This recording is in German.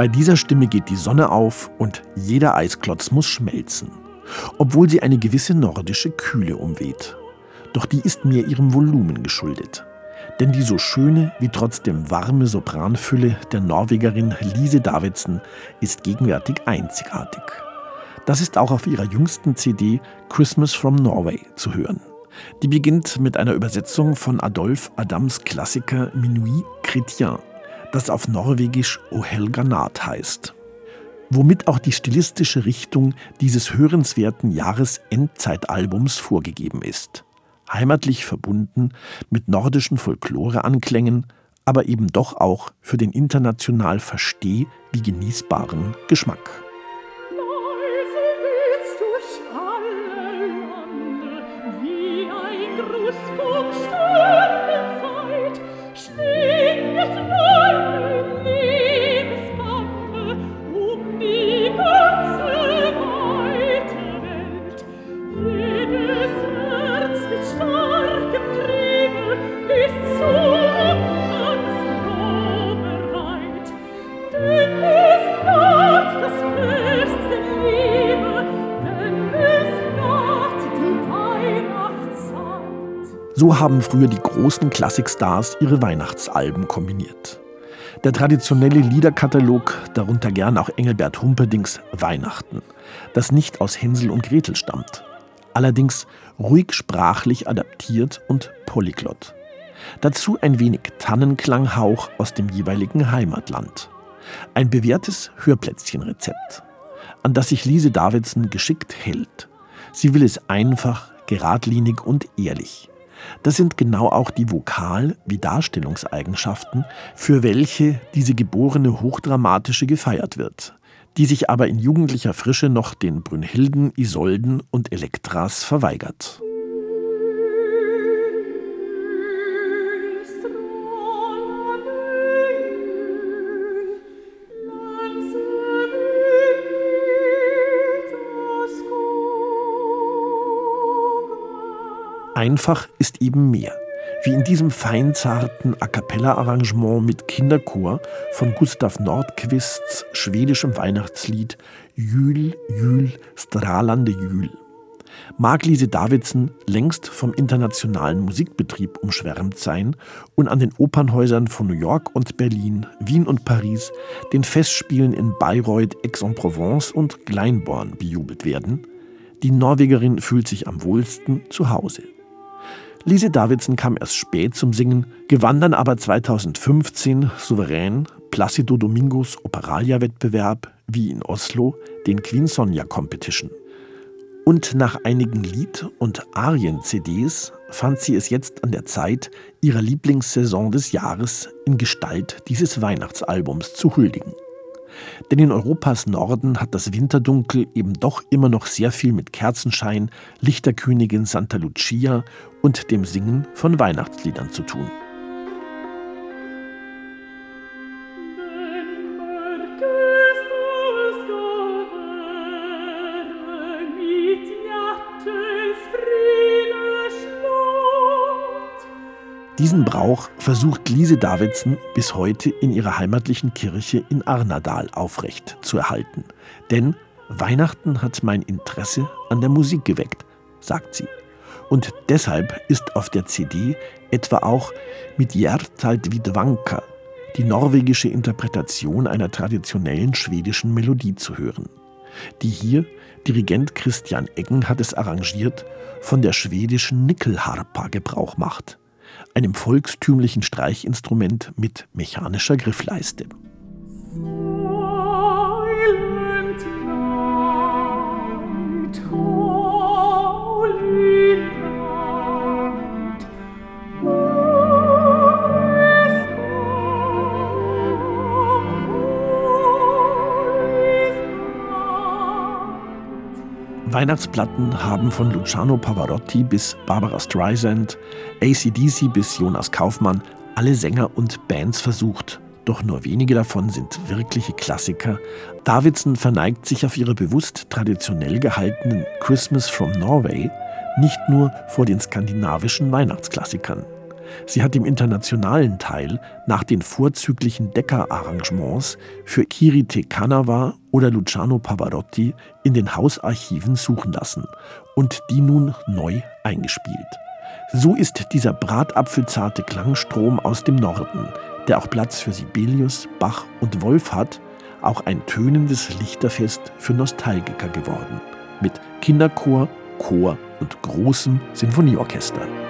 Bei dieser Stimme geht die Sonne auf und jeder Eisklotz muss schmelzen, obwohl sie eine gewisse nordische Kühle umweht. Doch die ist mir ihrem Volumen geschuldet. Denn die so schöne wie trotzdem warme Sopranfülle der Norwegerin Lise Davidsen ist gegenwärtig einzigartig. Das ist auch auf ihrer jüngsten CD Christmas from Norway zu hören. Die beginnt mit einer Übersetzung von Adolf Adams Klassiker Minuit Chrétien, das auf Norwegisch O Helga Naht heißt. Womit auch die stilistische Richtung dieses hörenswerten Jahresendzeitalbums vorgegeben ist heimatlich verbunden mit nordischen Folkloreanklängen, aber eben doch auch für den international versteh- wie genießbaren Geschmack. So haben früher die großen Klassikstars ihre Weihnachtsalben kombiniert. Der traditionelle Liederkatalog, darunter gern auch Engelbert Humperdings Weihnachten, das nicht aus Hänsel und Gretel stammt. Allerdings ruhig sprachlich adaptiert und polyglott. Dazu ein wenig Tannenklanghauch aus dem jeweiligen Heimatland. Ein bewährtes Hörplätzchenrezept, an das sich Lise Davidson geschickt hält. Sie will es einfach, geradlinig und ehrlich. Das sind genau auch die Vokal- wie Darstellungseigenschaften, für welche diese geborene Hochdramatische gefeiert wird, die sich aber in jugendlicher Frische noch den Brünnhilden, Isolden und Elektras verweigert. Einfach ist eben mehr. Wie in diesem feinzarten A cappella-Arrangement mit Kinderchor von Gustav Nordquists schwedischem Weihnachtslied Jül, Jül, Stralande Jül. Mag Lise Davidsen längst vom internationalen Musikbetrieb umschwärmt sein und an den Opernhäusern von New York und Berlin, Wien und Paris, den Festspielen in Bayreuth, Aix-en-Provence und Glyndebourne bejubelt werden, die Norwegerin fühlt sich am wohlsten zu Hause. Lise Davidson kam erst spät zum Singen, gewann dann aber 2015 souverän Placido Domingos Operalia-Wettbewerb wie in Oslo den Queen Sonja Competition. Und nach einigen Lied- und Arien-CDs fand sie es jetzt an der Zeit, ihrer Lieblingssaison des Jahres in Gestalt dieses Weihnachtsalbums zu huldigen. Denn in Europas Norden hat das Winterdunkel eben doch immer noch sehr viel mit Kerzenschein, Lichterkönigin Santa Lucia und dem Singen von Weihnachtsliedern zu tun. Diesen Brauch versucht Lise Davidson bis heute in ihrer heimatlichen Kirche in Arnadal aufrecht zu erhalten. Denn Weihnachten hat mein Interesse an der Musik geweckt, sagt sie. Und deshalb ist auf der CD etwa auch mit Hjertalt Vidvanka die norwegische Interpretation einer traditionellen schwedischen Melodie zu hören. Die hier, Dirigent Christian Eggen hat es arrangiert, von der schwedischen Nickelharpa Gebrauch macht einem volkstümlichen Streichinstrument mit mechanischer Griffleiste. Weihnachtsplatten haben von Luciano Pavarotti bis Barbara Streisand, ACDC bis Jonas Kaufmann alle Sänger und Bands versucht. Doch nur wenige davon sind wirkliche Klassiker. Davidson verneigt sich auf ihre bewusst traditionell gehaltenen Christmas from Norway nicht nur vor den skandinavischen Weihnachtsklassikern. Sie hat im internationalen Teil nach den vorzüglichen Decker-Arrangements für Kirite Kanawa oder Luciano Pavarotti in den Hausarchiven suchen lassen und die nun neu eingespielt. So ist dieser bratapfelzarte Klangstrom aus dem Norden, der auch Platz für Sibelius, Bach und Wolf hat, auch ein tönendes Lichterfest für Nostalgiker geworden. Mit Kinderchor, Chor und großem Sinfonieorchester.